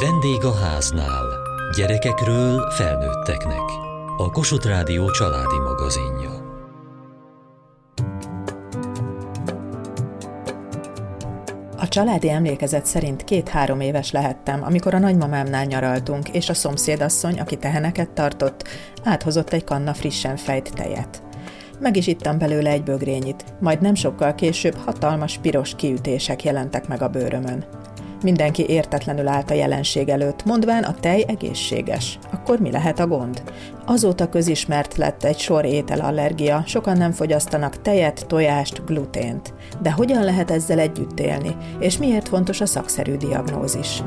Vendég a háznál. Gyerekekről felnőtteknek. A Kossuth Rádió családi magazinja. A családi emlékezet szerint két-három éves lehettem, amikor a nagymamámnál nyaraltunk, és a szomszédasszony, aki teheneket tartott, áthozott egy kanna frissen fejt tejet. Meg is ittam belőle egy bögrényit, majd nem sokkal később hatalmas piros kiütések jelentek meg a bőrömön. Mindenki értetlenül állt a jelenség előtt, mondván a tej egészséges. Akkor mi lehet a gond? Azóta közismert lett egy sor ételallergia, sokan nem fogyasztanak tejet, tojást, glutént. De hogyan lehet ezzel együtt élni, és miért fontos a szakszerű diagnózis?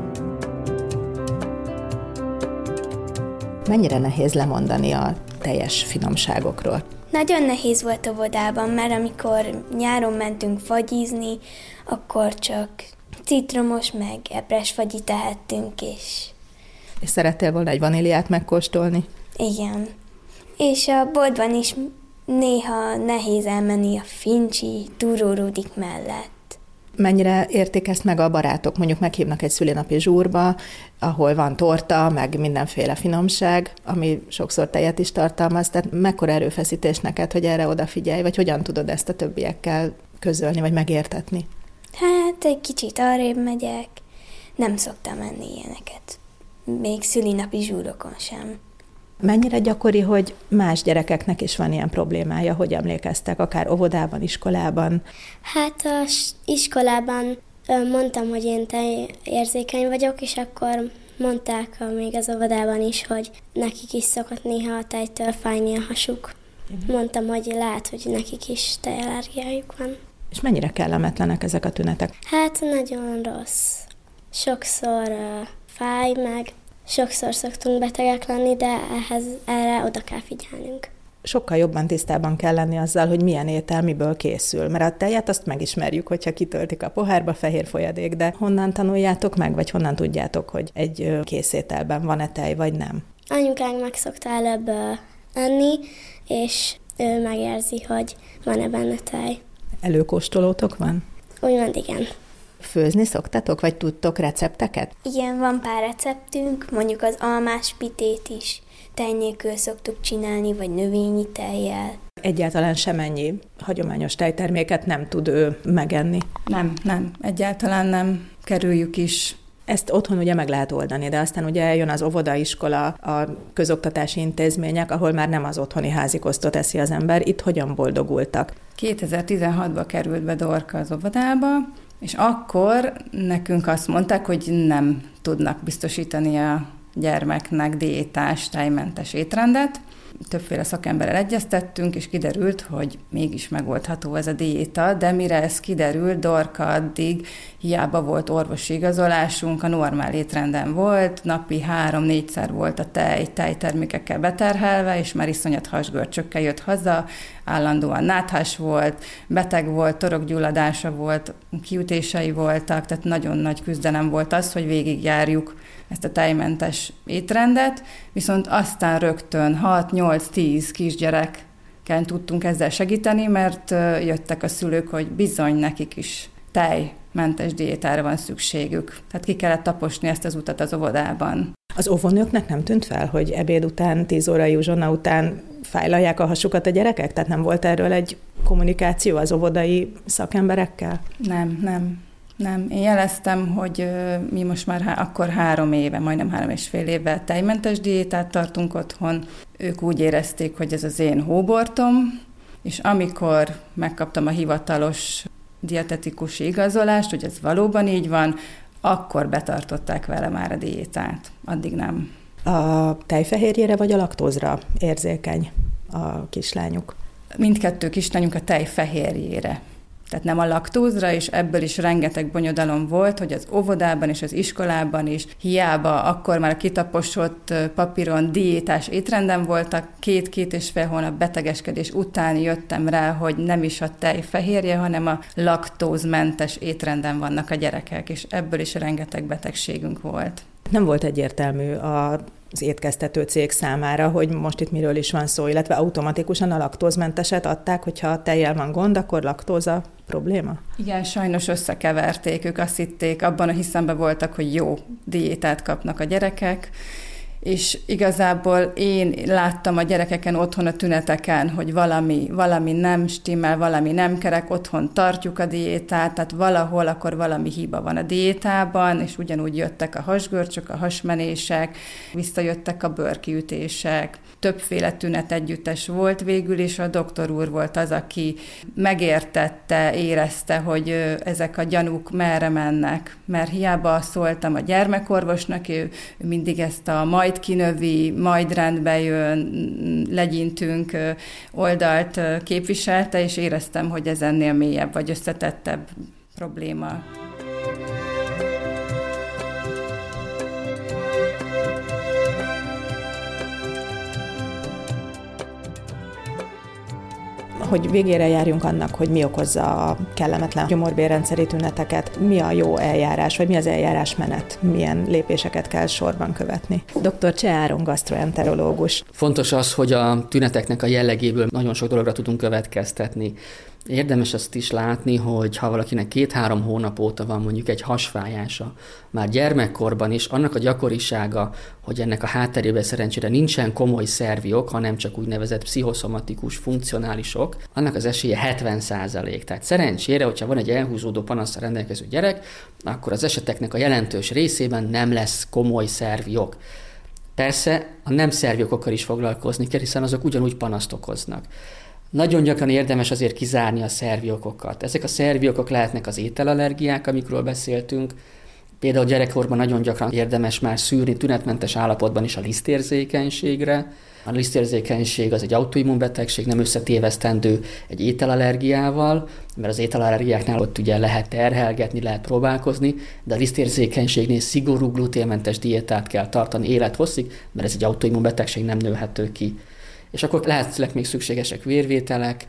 Mennyire nehéz lemondani a teljes finomságokról? Nagyon nehéz volt a vodában, mert amikor nyáron mentünk fagyizni, akkor csak citromos, meg ebres fagyit tehettünk, és... És szerettél volna egy vaníliát megkóstolni? Igen. És a boltban is néha nehéz elmenni a fincsi, túróródik mellett. Mennyire érték ezt meg a barátok? Mondjuk meghívnak egy szülinapi zsúrba, ahol van torta, meg mindenféle finomság, ami sokszor tejet is tartalmaz. Tehát mekkora erőfeszítés neked, hogy erre odafigyelj, vagy hogyan tudod ezt a többiekkel közölni, vagy megértetni? Hát egy kicsit arrébb megyek. Nem szoktam menni ilyeneket. Még szülinapi zsúrokon sem. Mennyire gyakori, hogy más gyerekeknek is van ilyen problémája, hogy emlékeztek, akár óvodában, iskolában? Hát az iskolában mondtam, hogy én érzékeny vagyok, és akkor mondták még az óvodában is, hogy nekik is szokott néha a tejtől fájni a hasuk. Uh-huh. Mondtam, hogy lehet, hogy nekik is tejallergiájuk van. És mennyire kellemetlenek ezek a tünetek? Hát nagyon rossz. Sokszor uh, fáj meg, sokszor szoktunk betegek lenni, de ehhez, erre oda kell figyelnünk. Sokkal jobban tisztában kell lenni azzal, hogy milyen étel miből készül, mert a tejet azt megismerjük, hogyha kitöltik a pohárba fehér folyadék, de honnan tanuljátok meg, vagy honnan tudjátok, hogy egy készételben van-e tej, vagy nem? Anyukánk meg szokta előbb enni, és ő megérzi, hogy van-e benne tej. Előkóstolótok van? Úgymond igen. Főzni szoktatok, vagy tudtok recepteket? Igen, van pár receptünk, mondjuk az almás pitét is tej nélkül szoktuk csinálni, vagy növényi tejjel. Egyáltalán semennyi hagyományos tejterméket nem tud ő megenni. Nem, nem, egyáltalán nem. Kerüljük is ezt otthon ugye meg lehet oldani, de aztán ugye jön az óvodaiskola, a közoktatási intézmények, ahol már nem az otthoni házikosztot eszi az ember. Itt hogyan boldogultak? 2016-ban került be Dorka az óvodába, és akkor nekünk azt mondták, hogy nem tudnak biztosítani a gyermeknek diétás, tejmentes étrendet, többféle szakemberrel egyeztettünk, és kiderült, hogy mégis megoldható ez a diéta, de mire ez kiderült, Dorka addig hiába volt orvosi igazolásunk, a normál étrenden volt, napi három-négyszer volt a tej, tejtermékekkel beterhelve, és már iszonyat hasgörcsökkel jött haza, állandóan náthás volt, beteg volt, torokgyulladása volt, kiütései voltak, tehát nagyon nagy küzdelem volt az, hogy végigjárjuk ezt a tejmentes étrendet, viszont aztán rögtön 6-8-10 kisgyereken tudtunk ezzel segíteni, mert jöttek a szülők, hogy bizony nekik is tejmentes diétára van szükségük. Tehát ki kellett taposni ezt az utat az óvodában. Az óvónőknek nem tűnt fel, hogy ebéd után, 10 órai uzsonna után fájlalják a hasukat a gyerekek? Tehát nem volt erről egy kommunikáció az óvodai szakemberekkel? Nem, nem. Nem, én jeleztem, hogy mi most már há- akkor három éve, majdnem három és fél éve tejmentes diétát tartunk otthon. Ők úgy érezték, hogy ez az én hóbortom, és amikor megkaptam a hivatalos dietetikus igazolást, hogy ez valóban így van, akkor betartották vele már a diétát. Addig nem. A tejfehérjére vagy a laktózra érzékeny a kislányuk? Mindkettő kislányunk a tejfehérjére tehát nem a laktózra, és ebből is rengeteg bonyodalom volt, hogy az óvodában és az iskolában is hiába akkor már a kitaposott papíron diétás étrenden voltak, két-két és fél hónap betegeskedés után jöttem rá, hogy nem is a tej fehérje, hanem a laktózmentes étrenden vannak a gyerekek, és ebből is rengeteg betegségünk volt. Nem volt egyértelmű a az étkeztető cég számára, hogy most itt miről is van szó, illetve automatikusan a laktózmenteset adták, hogyha a tejjel van gond, akkor laktóza probléma? Igen, sajnos összekeverték, ők azt hitték, abban a hiszemben voltak, hogy jó diétát kapnak a gyerekek, és igazából én láttam a gyerekeken otthon a tüneteken, hogy valami, valami nem stimmel, valami nem kerek, otthon tartjuk a diétát, tehát valahol akkor valami hiba van a diétában, és ugyanúgy jöttek a hasgörcsök, a hasmenések, visszajöttek a bőrkiütések, többféle tünet együttes volt végül, és a doktor úr volt az, aki megértette, érezte, hogy ezek a gyanúk merre mennek, mert hiába szóltam a gyermekorvosnak, ő, mindig ezt a majd kinövi, majd rendbe jön, legyintünk oldalt képviselte, és éreztem, hogy ez ennél mélyebb vagy összetettebb probléma. Hogy végére járjunk annak, hogy mi okozza a kellemetlen gyomorbérrendszeri tüneteket, mi a jó eljárás, vagy mi az eljárás menet, milyen lépéseket kell sorban követni. Dr. Cseh Áron, gastroenterológus. Fontos az, hogy a tüneteknek a jellegéből nagyon sok dologra tudunk következtetni. Érdemes azt is látni, hogy ha valakinek két-három hónap óta van mondjuk egy hasfájása, már gyermekkorban is, annak a gyakorisága, hogy ennek a hátterében szerencsére nincsen komoly szerviok, hanem csak úgynevezett pszichoszomatikus, funkcionálisok, annak az esélye 70% Tehát szerencsére, hogyha van egy elhúzódó panaszra rendelkező gyerek, akkor az eseteknek a jelentős részében nem lesz komoly szerviok. Persze a nem szerviokokkal is foglalkozni kell, hiszen azok ugyanúgy panaszt okoznak. Nagyon gyakran érdemes azért kizárni a szervi okokat. Ezek a szervi okok lehetnek az ételallergiák, amikről beszéltünk, Például gyerekkorban nagyon gyakran érdemes már szűrni tünetmentes állapotban is a lisztérzékenységre. A lisztérzékenység az egy autoimmunbetegség, nem összetévesztendő egy ételallergiával, mert az ételallergiáknál ott ugye lehet terhelgetni, lehet próbálkozni, de a lisztérzékenységnél szigorú gluténmentes diétát kell tartani élethosszig, mert ez egy autoimmunbetegség nem nőhető ki és akkor lehetnek még szükségesek vérvételek,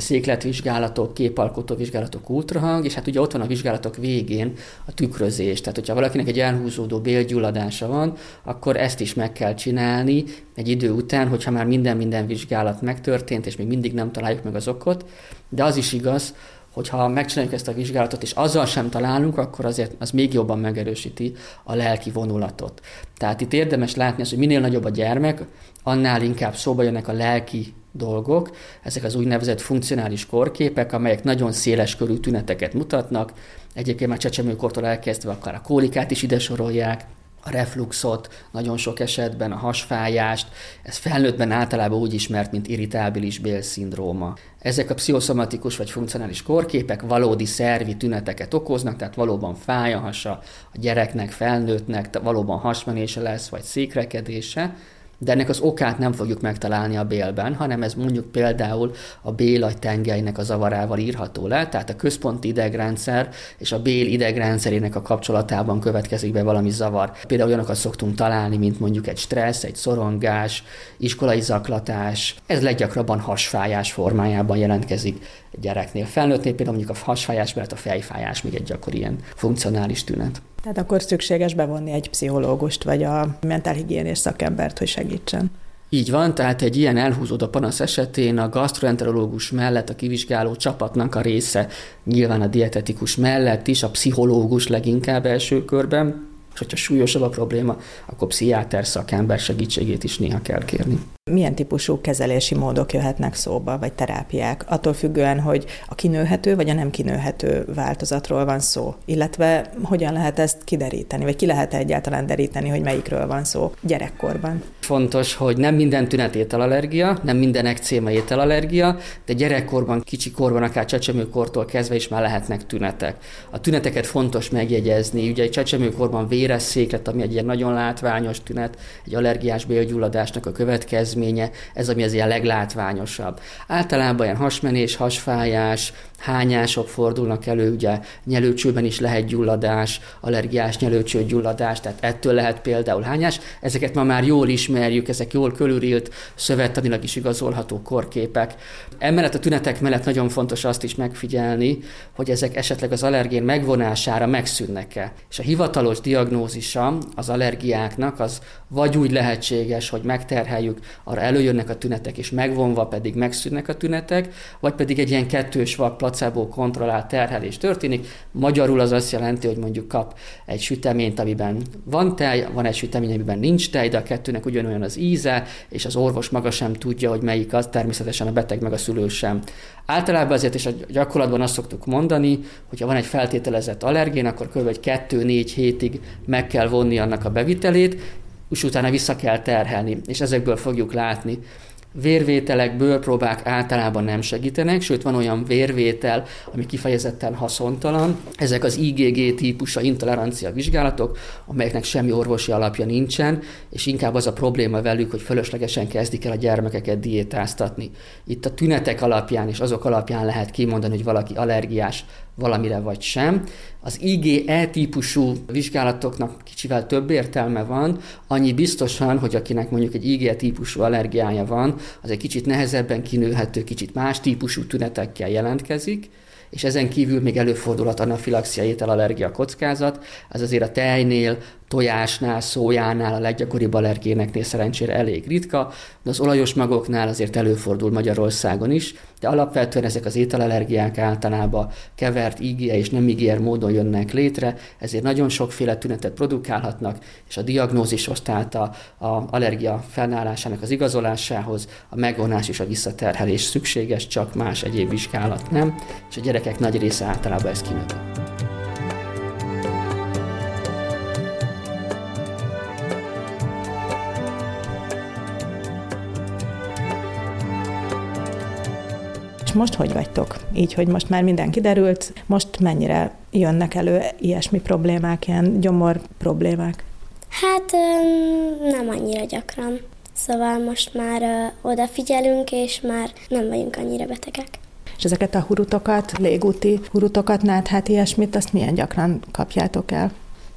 székletvizsgálatok, képalkotó vizsgálatok, ultrahang, és hát ugye ott van a vizsgálatok végén a tükrözés. Tehát, hogyha valakinek egy elhúzódó bélgyulladása van, akkor ezt is meg kell csinálni egy idő után, hogyha már minden-minden vizsgálat megtörtént, és még mindig nem találjuk meg az okot. De az is igaz, hogyha megcsináljuk ezt a vizsgálatot, és azzal sem találunk, akkor azért az még jobban megerősíti a lelki vonulatot. Tehát itt érdemes látni azt, hogy minél nagyobb a gyermek, annál inkább szóba jönnek a lelki dolgok, ezek az úgynevezett funkcionális korképek, amelyek nagyon széles körű tüneteket mutatnak, egyébként már csecsemőkortól elkezdve akár a kólikát is ide sorolják, a refluxot, nagyon sok esetben a hasfájást, ez felnőttben általában úgy ismert, mint irritábilis bélszindróma. Ezek a pszichoszomatikus vagy funkcionális korképek valódi szervi tüneteket okoznak, tehát valóban fáj a hasa a gyereknek, felnőttnek, valóban hasmenése lesz, vagy székrekedése, de ennek az okát nem fogjuk megtalálni a bélben, hanem ez mondjuk például a bélagy tengelynek a zavarával írható le, tehát a központi idegrendszer és a bél idegrendszerének a kapcsolatában következik be valami zavar. Például olyanokat szoktunk találni, mint mondjuk egy stressz, egy szorongás, iskolai zaklatás. Ez leggyakrabban hasfájás formájában jelentkezik gyereknél. Felnőttnél például mondjuk a hasfájás, mert a fejfájás még egy gyakori ilyen funkcionális tünet. Tehát akkor szükséges bevonni egy pszichológust, vagy a mentálhigiénés szakembert, hogy segítsen. Így van, tehát egy ilyen elhúzódó panasz esetén a gastroenterológus mellett a kivizsgáló csapatnak a része, nyilván a dietetikus mellett is, a pszichológus leginkább első körben, és hogyha súlyosabb a probléma, akkor pszichiáter szakember segítségét is néha kell kérni. Milyen típusú kezelési módok jöhetnek szóba, vagy terápiák, attól függően, hogy a kinőhető vagy a nem kinőhető változatról van szó, illetve hogyan lehet ezt kideríteni, vagy ki lehet egyáltalán deríteni, hogy melyikről van szó gyerekkorban. Fontos, hogy nem minden tünet ételallergia, nem minden ekcéma ételallergia, de gyerekkorban, kicsi korban, akár csecsemőkortól kezdve is már lehetnek tünetek. A tüneteket fontos megjegyezni. Ugye egy csecsemőkorban véres széklet, ami egy ilyen nagyon látványos tünet, egy allergiás bélgyulladásnak a következménye, ez ami az ilyen leglátványosabb. Általában ilyen hasmenés, hasfájás, hányások fordulnak elő, ugye nyelőcsőben is lehet gyulladás, allergiás nyelőcső gyulladás, tehát ettől lehet például hányás. Ezeket ma már jól ismerjük, ezek jól körülírt, szövettanilag is igazolható korképek. Emellett a tünetek mellett nagyon fontos azt is megfigyelni, hogy ezek esetleg az allergén megvonására megszűnnek-e. És a hivatalos diagnózisa az allergiáknak az vagy úgy lehetséges, hogy megterheljük arra előjönnek a tünetek, és megvonva pedig megszűnnek a tünetek, vagy pedig egy ilyen kettős vak placebo kontrollált terhelés történik. Magyarul az azt jelenti, hogy mondjuk kap egy süteményt, amiben van tej, van egy sütemény, amiben nincs tej, de a kettőnek ugyanolyan az íze, és az orvos maga sem tudja, hogy melyik az, természetesen a beteg meg a szülő sem. Általában azért is a gyakorlatban azt szoktuk mondani, hogy ha van egy feltételezett allergén, akkor kb. 2-4 hétig meg kell vonni annak a bevitelét, és utána vissza kell terhelni, és ezekből fogjuk látni, Vérvételek, bőrpróbák általában nem segítenek, sőt van olyan vérvétel, ami kifejezetten haszontalan. Ezek az IgG típusa intolerancia vizsgálatok, amelyeknek semmi orvosi alapja nincsen, és inkább az a probléma velük, hogy fölöslegesen kezdik el a gyermekeket diétáztatni. Itt a tünetek alapján és azok alapján lehet kimondani, hogy valaki allergiás valamire vagy sem. Az IgE típusú vizsgálatoknak kicsivel több értelme van, annyi biztosan, hogy akinek mondjuk egy IgE típusú allergiája van, az egy kicsit nehezebben kinőhető, kicsit más típusú tünetekkel jelentkezik, és ezen kívül még előfordulhat anafilaxia ételallergia kockázat, ez azért a tejnél, tojásnál, szójánál, a leggyakoribb allergéneknél szerencsére elég ritka, de az olajos magoknál azért előfordul Magyarországon is, de alapvetően ezek az ételallergiák általában kevert ígér és nem ígér módon jönnek létre, ezért nagyon sokféle tünetet produkálhatnak, és a diagnózishoz, tehát a, a allergia fennállásának az igazolásához a megvonás és a visszaterhelés szükséges, csak más egyéb vizsgálat nem, és a gyerekek nagy része általában ezt kinövi. Most hogy vagytok? Így, hogy most már minden kiderült, most mennyire jönnek elő ilyesmi problémák, ilyen gyomor problémák? Hát nem annyira gyakran. Szóval most már odafigyelünk, és már nem vagyunk annyira betegek. És ezeket a hurutokat, légúti hurutokat, hát ilyesmit, azt milyen gyakran kapjátok el?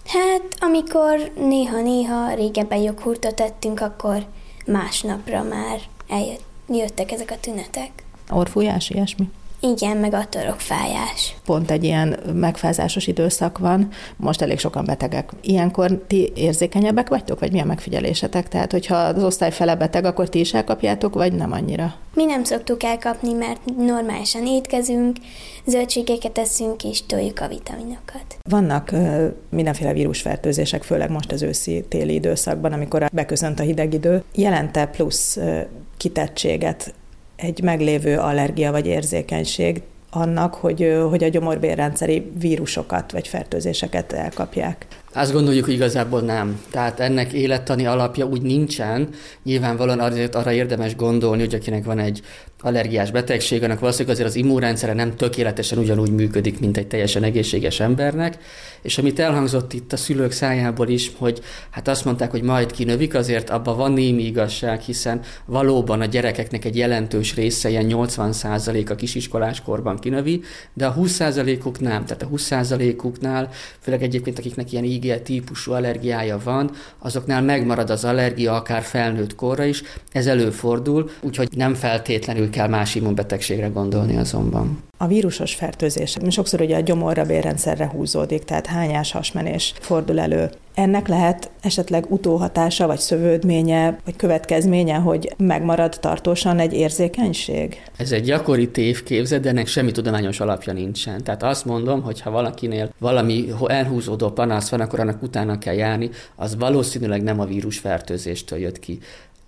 Hát, amikor néha-néha régebben joghurtot tettünk, akkor másnapra már eljöttek ezek a tünetek. Orfújás, ilyesmi? Igen, meg a torokfájás. Pont egy ilyen megfázásos időszak van, most elég sokan betegek. Ilyenkor ti érzékenyebbek vagytok, vagy milyen megfigyelésetek? Tehát, hogyha az osztály fele beteg, akkor ti is elkapjátok, vagy nem annyira? Mi nem szoktuk elkapni, mert normálisan étkezünk, zöldségeket eszünk, és toljuk a vitaminokat. Vannak ö, mindenféle vírusfertőzések, főleg most az őszi-téli időszakban, amikor beköszönt a hideg idő. Jelente plusz ö, kitettséget egy meglévő allergia vagy érzékenység annak, hogy, hogy a gyomorbérrendszeri vírusokat vagy fertőzéseket elkapják. Azt gondoljuk, hogy igazából nem. Tehát ennek élettani alapja úgy nincsen. Nyilvánvalóan azért arra érdemes gondolni, hogy akinek van egy allergiás betegség, annak valószínűleg azért az immunrendszere nem tökéletesen ugyanúgy működik, mint egy teljesen egészséges embernek. És amit elhangzott itt a szülők szájából is, hogy hát azt mondták, hogy majd kinövik, azért abban van némi igazság, hiszen valóban a gyerekeknek egy jelentős része, ilyen 80% a kisiskolás korban kinövi, de a 20%-uk nem. Tehát a 20%-uknál, főleg egyébként akiknek ilyen IgE típusú allergiája van, azoknál megmarad az allergia akár felnőtt korra is, ez előfordul, úgyhogy nem feltétlenül kell más immunbetegségre gondolni azonban. A vírusos fertőzés sokszor ugye a gyomorra, bérrendszerre húzódik, tehát hányás, hasmenés fordul elő. Ennek lehet esetleg utóhatása, vagy szövődménye, vagy következménye, hogy megmarad tartósan egy érzékenység? Ez egy gyakori tévképzet, de ennek semmi tudományos alapja nincsen. Tehát azt mondom, hogy ha valakinél valami elhúzódó panasz van, akkor annak utána kell járni, az valószínűleg nem a vírusfertőzéstől jött ki.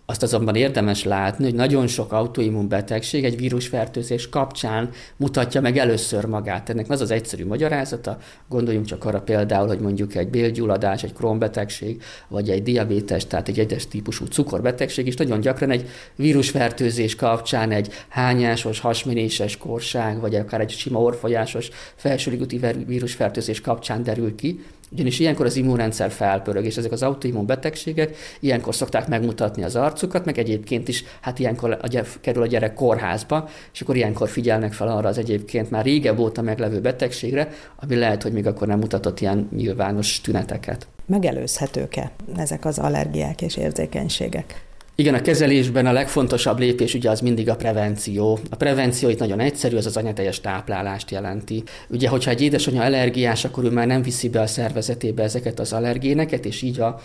Azt azonban érdemes látni, hogy nagyon sok autoimmun betegség egy vírusfertőzés kapcsán mutatja meg először magát. Ennek az az egyszerű magyarázata, gondoljunk csak arra például, hogy mondjuk egy bélgyulladás, egy krónbetegség, vagy egy diabétes, tehát egy egyes típusú cukorbetegség is nagyon gyakran egy vírusfertőzés kapcsán egy hányásos, hasmenéses korság, vagy akár egy sima orfolyásos felsőligúti vírusfertőzés kapcsán derül ki, ugyanis ilyenkor az immunrendszer felpörög, és ezek az autoimmun betegségek ilyenkor szokták megmutatni az arcukat, meg egyébként is, hát ilyenkor a gyere, kerül a gyerek kórházba, és akkor ilyenkor figyelnek fel arra az egyébként már régebb óta meglevő betegségre, ami lehet, hogy még akkor nem mutatott ilyen nyilvános tüneteket. Megelőzhetők-e ezek az allergiák és érzékenységek? Igen, a kezelésben a legfontosabb lépés ugye az mindig a prevenció. A prevenció itt nagyon egyszerű, az az anyateljes táplálást jelenti. Ugye, hogyha egy édesanyja allergiás, akkor ő már nem viszi be a szervezetébe ezeket az allergéneket, és így a,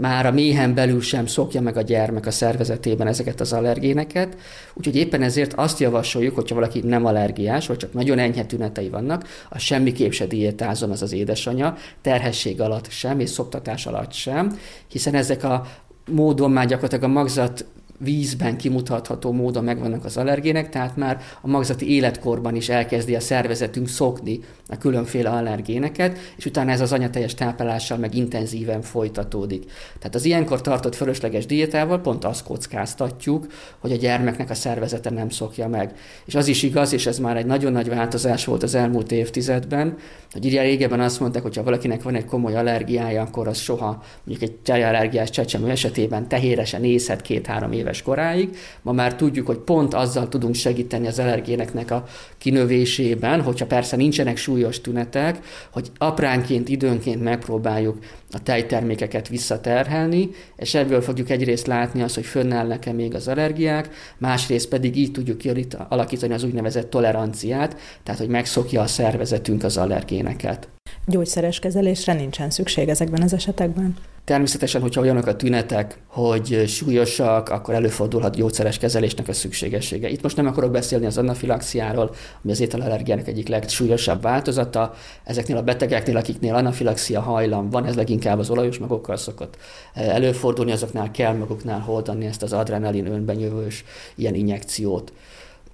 már a méhen belül sem szokja meg a gyermek a szervezetében ezeket az allergéneket. Úgyhogy éppen ezért azt javasoljuk, hogyha valaki nem allergiás, vagy csak nagyon enyhe tünetei vannak, a semmiképp se diétázom az az édesanyja, terhesség alatt sem, és szoptatás alatt sem, hiszen ezek a módon már gyakorlatilag a magzat vízben kimutatható módon megvannak az allergének, tehát már a magzati életkorban is elkezdi a szervezetünk szokni a különféle allergéneket, és utána ez az anyateljes táplálással meg intenzíven folytatódik. Tehát az ilyenkor tartott fölösleges diétával pont azt kockáztatjuk, hogy a gyermeknek a szervezete nem szokja meg. És az is igaz, és ez már egy nagyon nagy változás volt az elmúlt évtizedben, hogy ugye régebben azt mondták, hogy ha valakinek van egy komoly allergiája, akkor az soha, mondjuk egy tejallergiás csecsemő esetében tehéresen nézhet két-három éves koráig. Ma már tudjuk, hogy pont azzal tudunk segíteni az allergéneknek a kinövésében, hogyha persze nincsenek súlyos tünetek, hogy apránként, időnként megpróbáljuk a tejtermékeket visszaterhelni, és ebből fogjuk egyrészt látni azt, hogy fönnállnak-e még az allergiák, másrészt pedig így tudjuk alakítani az úgynevezett toleranciát, tehát hogy megszokja a szervezetünk az allergéneket. Gyógyszeres kezelésre nincsen szükség ezekben az esetekben? Természetesen, hogyha olyanok a tünetek, hogy súlyosak, akkor előfordulhat gyógyszeres kezelésnek a szükségessége. Itt most nem akarok beszélni az anafilaxiáról, ami az ételallergiának egyik legsúlyosabb változata. Ezeknél a betegeknél, akiknél anafilaxia hajlam van, ez leginkább az olajos magokkal szokott eh, előfordulni, azoknál kell maguknál holdani ezt az adrenalin önbenyövős ilyen injekciót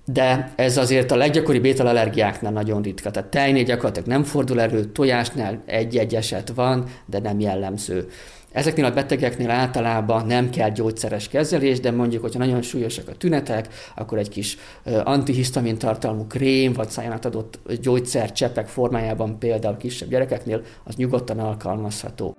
de ez azért a leggyakoribb ételallergiáknál nagyon ritka. Tehát tejnél gyakorlatilag nem fordul elő, tojásnál egy-egy eset van, de nem jellemző. Ezeknél a betegeknél általában nem kell gyógyszeres kezelés, de mondjuk, hogyha nagyon súlyosak a tünetek, akkor egy kis antihisztamin tartalmú krém, vagy száján adott gyógyszer cseppek formájában például kisebb gyerekeknél, az nyugodtan alkalmazható.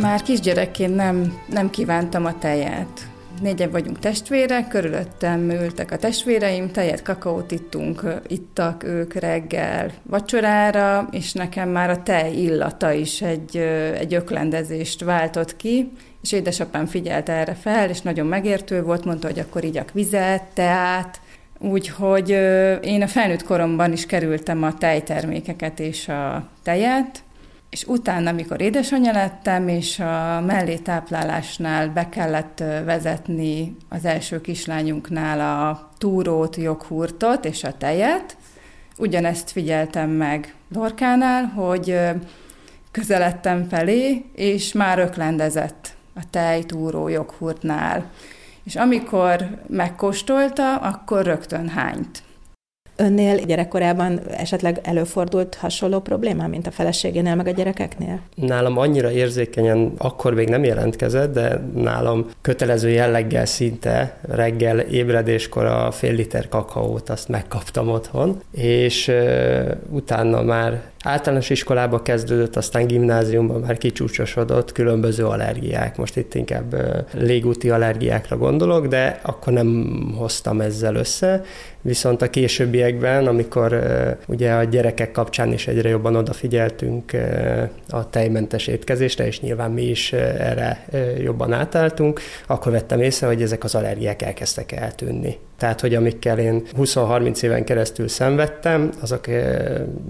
Már kisgyerekként nem, nem kívántam a tejet. Négyen vagyunk testvérek, körülöttem ültek a testvéreim, tejet, kakaót ittunk, ittak ők reggel vacsorára, és nekem már a tej illata is egy, egy öklendezést váltott ki, és édesapám figyelt erre fel, és nagyon megértő volt, mondta, hogy akkor igyak vizet, teát, Úgyhogy én a felnőtt koromban is kerültem a tejtermékeket és a tejet, és utána, amikor édesanyja lettem, és a mellétáplálásnál be kellett vezetni az első kislányunknál a túrót, joghurtot és a tejet, ugyanezt figyeltem meg Dorkánál, hogy közeledtem felé, és már öklendezett a tej, túró, joghurtnál. És amikor megkóstolta, akkor rögtön hányt. Önnél gyerekkorában esetleg előfordult hasonló probléma, mint a feleségénél, meg a gyerekeknél? Nálam annyira érzékenyen akkor még nem jelentkezett, de nálam kötelező jelleggel szinte reggel ébredéskor a fél liter kakaót azt megkaptam otthon, és utána már Általános iskolába kezdődött, aztán gimnáziumban már kicsúcsosodott különböző allergiák. Most itt inkább légúti allergiákra gondolok, de akkor nem hoztam ezzel össze. Viszont a későbbiekben, amikor ugye a gyerekek kapcsán is egyre jobban odafigyeltünk a tejmentes étkezésre, és nyilván mi is erre jobban átálltunk, akkor vettem észre, hogy ezek az allergiák elkezdtek eltűnni. Tehát, hogy amikkel én 20-30 éven keresztül szenvedtem, azok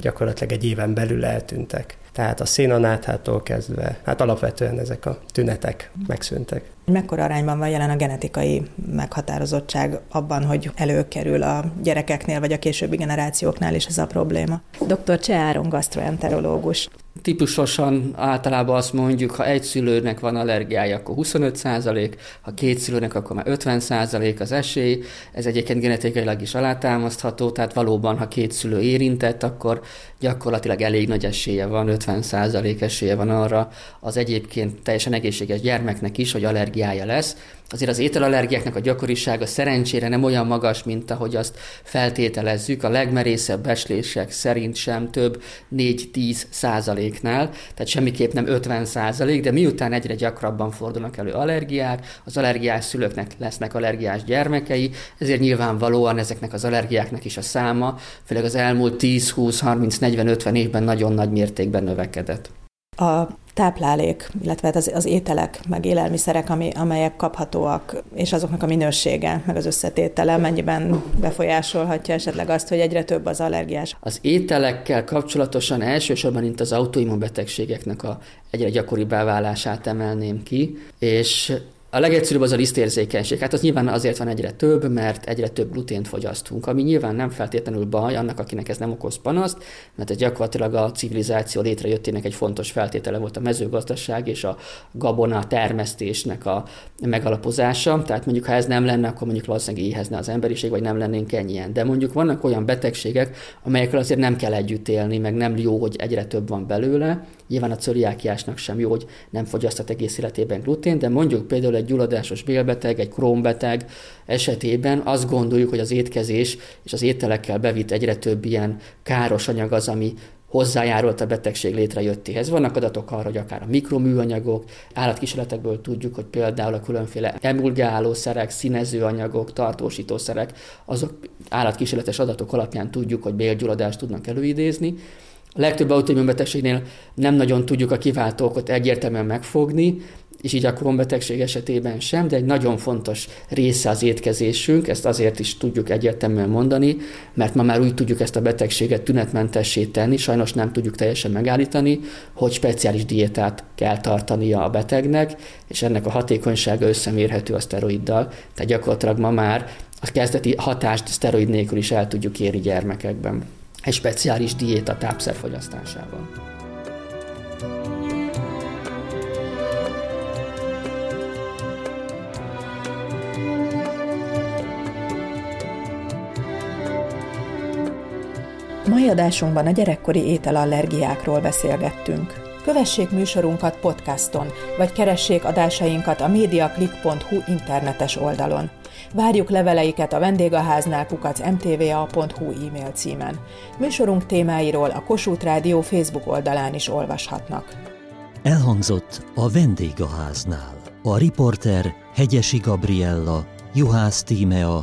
gyakorlatilag egy éven belül eltűntek. Tehát a szénanáthától kezdve, hát alapvetően ezek a tünetek megszűntek. Mekkora arányban van jelen a genetikai meghatározottság abban, hogy előkerül a gyerekeknél vagy a későbbi generációknál is ez a probléma? Dr. Cseáron gastroenterológus. Típusosan általában azt mondjuk, ha egy szülőnek van allergiája, akkor 25 százalék, ha két szülőnek, akkor már 50 százalék az esély. Ez egyébként genetikailag is alátámasztható, tehát valóban, ha két szülő érintett, akkor gyakorlatilag elég nagy esélye van, 50 százalék esélye van arra az egyébként teljesen egészséges gyermeknek is, hogy allergiája lesz. Azért az ételallergiáknak a gyakorisága szerencsére nem olyan magas, mint ahogy azt feltételezzük. A legmerészebb beslések szerint sem több 4-10 százaléknál, tehát semmiképp nem 50 százalék, de miután egyre gyakrabban fordulnak elő allergiák, az allergiás szülőknek lesznek allergiás gyermekei, ezért nyilvánvalóan ezeknek az allergiáknak is a száma, főleg az elmúlt 10, 20, 30, 40, 50 évben nagyon nagy mértékben növekedett. A táplálék, illetve hát az, az ételek, meg élelmiszerek, ami, amelyek kaphatóak, és azoknak a minősége, meg az összetétele, mennyiben befolyásolhatja esetleg azt, hogy egyre több az allergiás? Az ételekkel kapcsolatosan elsősorban itt az autoimmunbetegségeknek a egyre gyakoribbá válását emelném ki, és a legegyszerűbb az a lisztérzékenység. Hát az nyilván azért van egyre több, mert egyre több glutént fogyasztunk, ami nyilván nem feltétlenül baj annak, akinek ez nem okoz panaszt, mert ez gyakorlatilag a civilizáció létrejöttének egy fontos feltétele volt a mezőgazdaság és a gabona termesztésnek a megalapozása. Tehát mondjuk, ha ez nem lenne, akkor mondjuk valószínűleg éhezne az emberiség, vagy nem lennénk ennyien. De mondjuk vannak olyan betegségek, amelyekkel azért nem kell együtt élni, meg nem jó, hogy egyre több van belőle. Nyilván a cöliákiásnak sem jó, hogy nem fogyasztat egész életében glutén, de mondjuk például egy gyulladásos bélbeteg, egy krónbeteg esetében azt gondoljuk, hogy az étkezés és az ételekkel bevitt egyre több ilyen káros anyag az, ami hozzájárult a betegség létrejöttéhez. Vannak adatok arra, hogy akár a mikroműanyagok, állatkísérletekből tudjuk, hogy például a különféle emulgálószerek, színezőanyagok, tartósítószerek, azok állatkísérletes adatok alapján tudjuk, hogy bélgyulladást tudnak előidézni. A legtöbb autoimmunbetegségnél nem nagyon tudjuk a kiváltókat egyértelműen megfogni, és így a krónbetegség esetében sem, de egy nagyon fontos része az étkezésünk, ezt azért is tudjuk egyértelműen mondani, mert ma már úgy tudjuk ezt a betegséget tünetmentessé tenni, sajnos nem tudjuk teljesen megállítani, hogy speciális diétát kell tartania a betegnek, és ennek a hatékonysága összemérhető a szteroiddal, tehát gyakorlatilag ma már a kezdeti hatást szteroid nélkül is el tudjuk érni gyermekekben. Egy speciális diéta tápszerfogyasztásával. Mai adásunkban a gyerekkori ételallergiákról beszélgettünk. Kövessék műsorunkat podcaston, vagy keressék adásainkat a mediaclick.hu internetes oldalon. Várjuk leveleiket a vendégháznál kukac mtva.hu e-mail címen. Műsorunk témáiról a Kossuth Rádió Facebook oldalán is olvashatnak. Elhangzott a vendégháznál. A riporter Hegyesi Gabriella, Juhász Tímea,